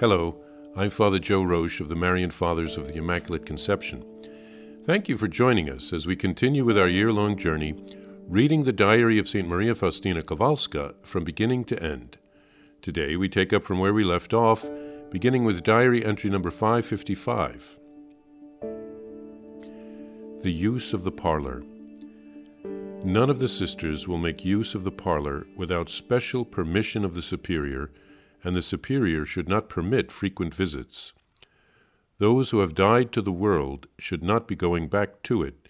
Hello, I'm Father Joe Roesch of the Marian Fathers of the Immaculate Conception. Thank you for joining us as we continue with our year long journey reading the diary of St. Maria Faustina Kowalska from beginning to end. Today we take up from where we left off, beginning with diary entry number 555. The use of the parlor. None of the sisters will make use of the parlor without special permission of the superior, and the superior should not permit frequent visits. Those who have died to the world should not be going back to it,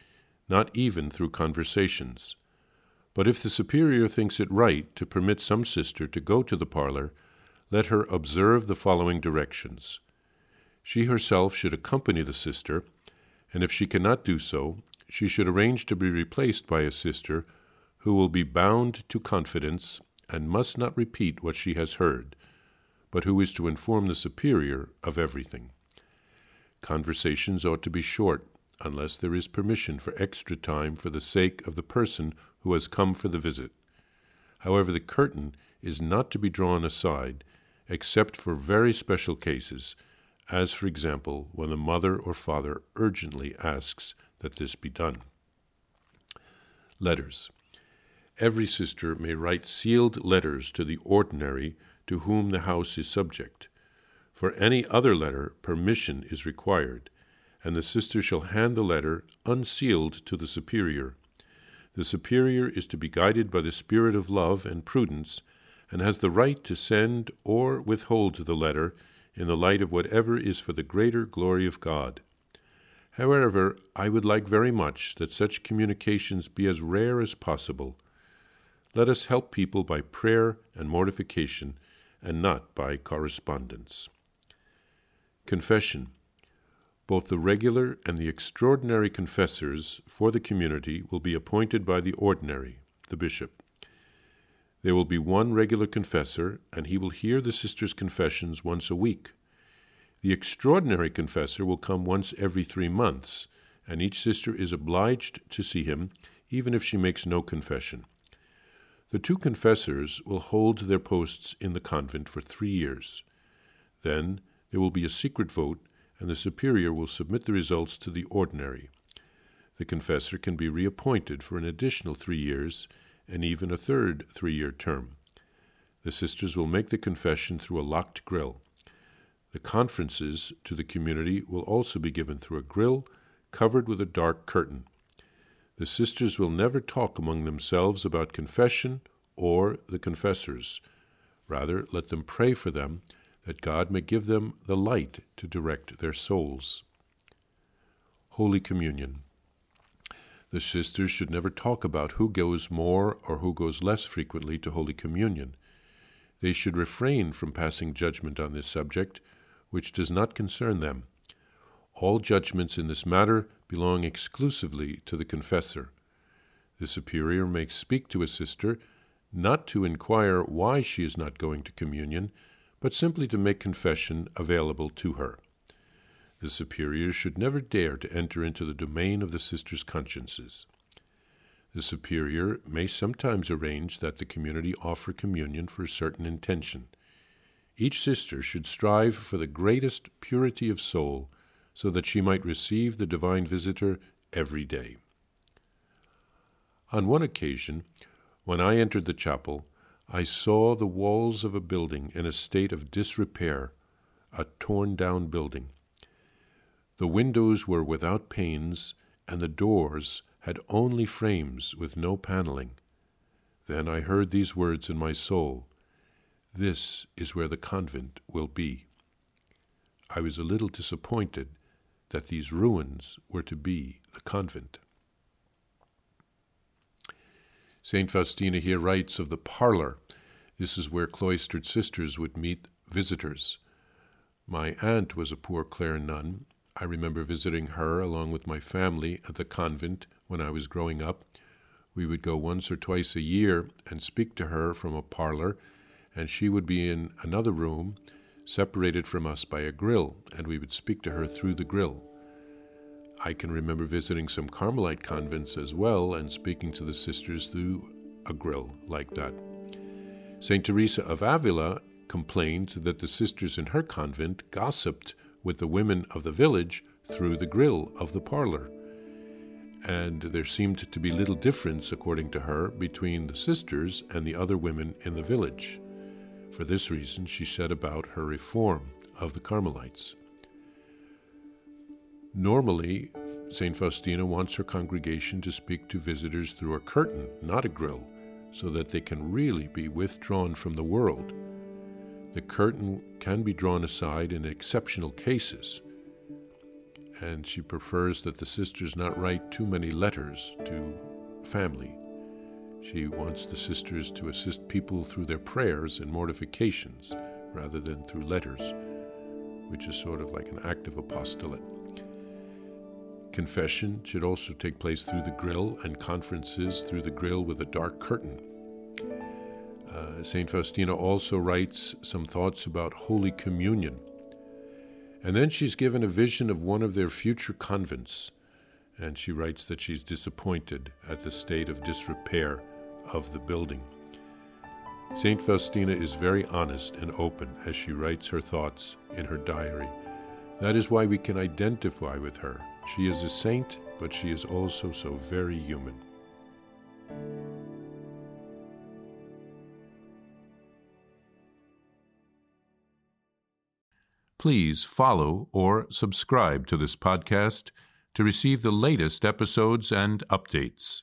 not even through conversations. But if the superior thinks it right to permit some sister to go to the parlor, let her observe the following directions. She herself should accompany the sister and if she cannot do so, she should arrange to be replaced by a sister who will be bound to confidence and must not repeat what she has heard, but who is to inform the superior of everything. Conversations ought to be short, unless there is permission for extra time for the sake of the person who has come for the visit. However, the curtain is not to be drawn aside, except for very special cases as, for example, when the mother or father urgently asks that this be done. Letters. Every sister may write sealed letters to the ordinary to whom the house is subject. For any other letter, permission is required, and the sister shall hand the letter unsealed to the superior. The superior is to be guided by the spirit of love and prudence, and has the right to send or withhold the letter in the light of whatever is for the greater glory of God. However, I would like very much that such communications be as rare as possible. Let us help people by prayer and mortification, and not by correspondence. Confession. Both the regular and the extraordinary confessors for the community will be appointed by the ordinary, the bishop. There will be one regular confessor, and he will hear the sister's confessions once a week. The extraordinary confessor will come once every three months, and each sister is obliged to see him, even if she makes no confession. The two confessors will hold their posts in the convent for three years. Then there will be a secret vote, and the superior will submit the results to the ordinary. The confessor can be reappointed for an additional three years and even a third three year term. The sisters will make the confession through a locked grill. The conferences to the community will also be given through a grill covered with a dark curtain. The sisters will never talk among themselves about confession or the confessors. Rather, let them pray for them that God may give them the light to direct their souls. Holy Communion. The sisters should never talk about who goes more or who goes less frequently to Holy Communion. They should refrain from passing judgment on this subject, which does not concern them. All judgments in this matter belong exclusively to the confessor. The superior may speak to a sister not to inquire why she is not going to communion, but simply to make confession available to her. The superior should never dare to enter into the domain of the sisters' consciences. The superior may sometimes arrange that the community offer communion for a certain intention. Each sister should strive for the greatest purity of soul so that she might receive the divine visitor every day. On one occasion, when I entered the chapel, I saw the walls of a building in a state of disrepair, a torn down building. The windows were without panes, and the doors had only frames with no paneling. Then I heard these words in my soul This is where the convent will be. I was a little disappointed that these ruins were to be the convent. St. Faustina here writes of the parlor. This is where cloistered sisters would meet visitors. My aunt was a poor Clare nun, I remember visiting her along with my family at the convent when I was growing up. We would go once or twice a year and speak to her from a parlor, and she would be in another room separated from us by a grill, and we would speak to her through the grill. I can remember visiting some Carmelite convents as well and speaking to the sisters through a grill like that. St. Teresa of Avila complained that the sisters in her convent gossiped with the women of the village through the grill of the parlor. And there seemed to be little difference, according to her, between the sisters and the other women in the village. For this reason, she set about her reform of the Carmelites. Normally, St. Faustina wants her congregation to speak to visitors through a curtain, not a grill, so that they can really be withdrawn from the world. The curtain can be drawn aside in exceptional cases, and she prefers that the sisters not write too many letters to family. She wants the sisters to assist people through their prayers and mortifications rather than through letters, which is sort of like an active apostolate. Confession should also take place through the grill and conferences through the grill with a dark curtain. Uh, St. Faustina also writes some thoughts about Holy Communion. And then she's given a vision of one of their future convents, and she writes that she's disappointed at the state of disrepair of the building. St. Faustina is very honest and open as she writes her thoughts in her diary. That is why we can identify with her she is a saint, but she is also so very human. Please follow or subscribe to this podcast to receive the latest episodes and updates.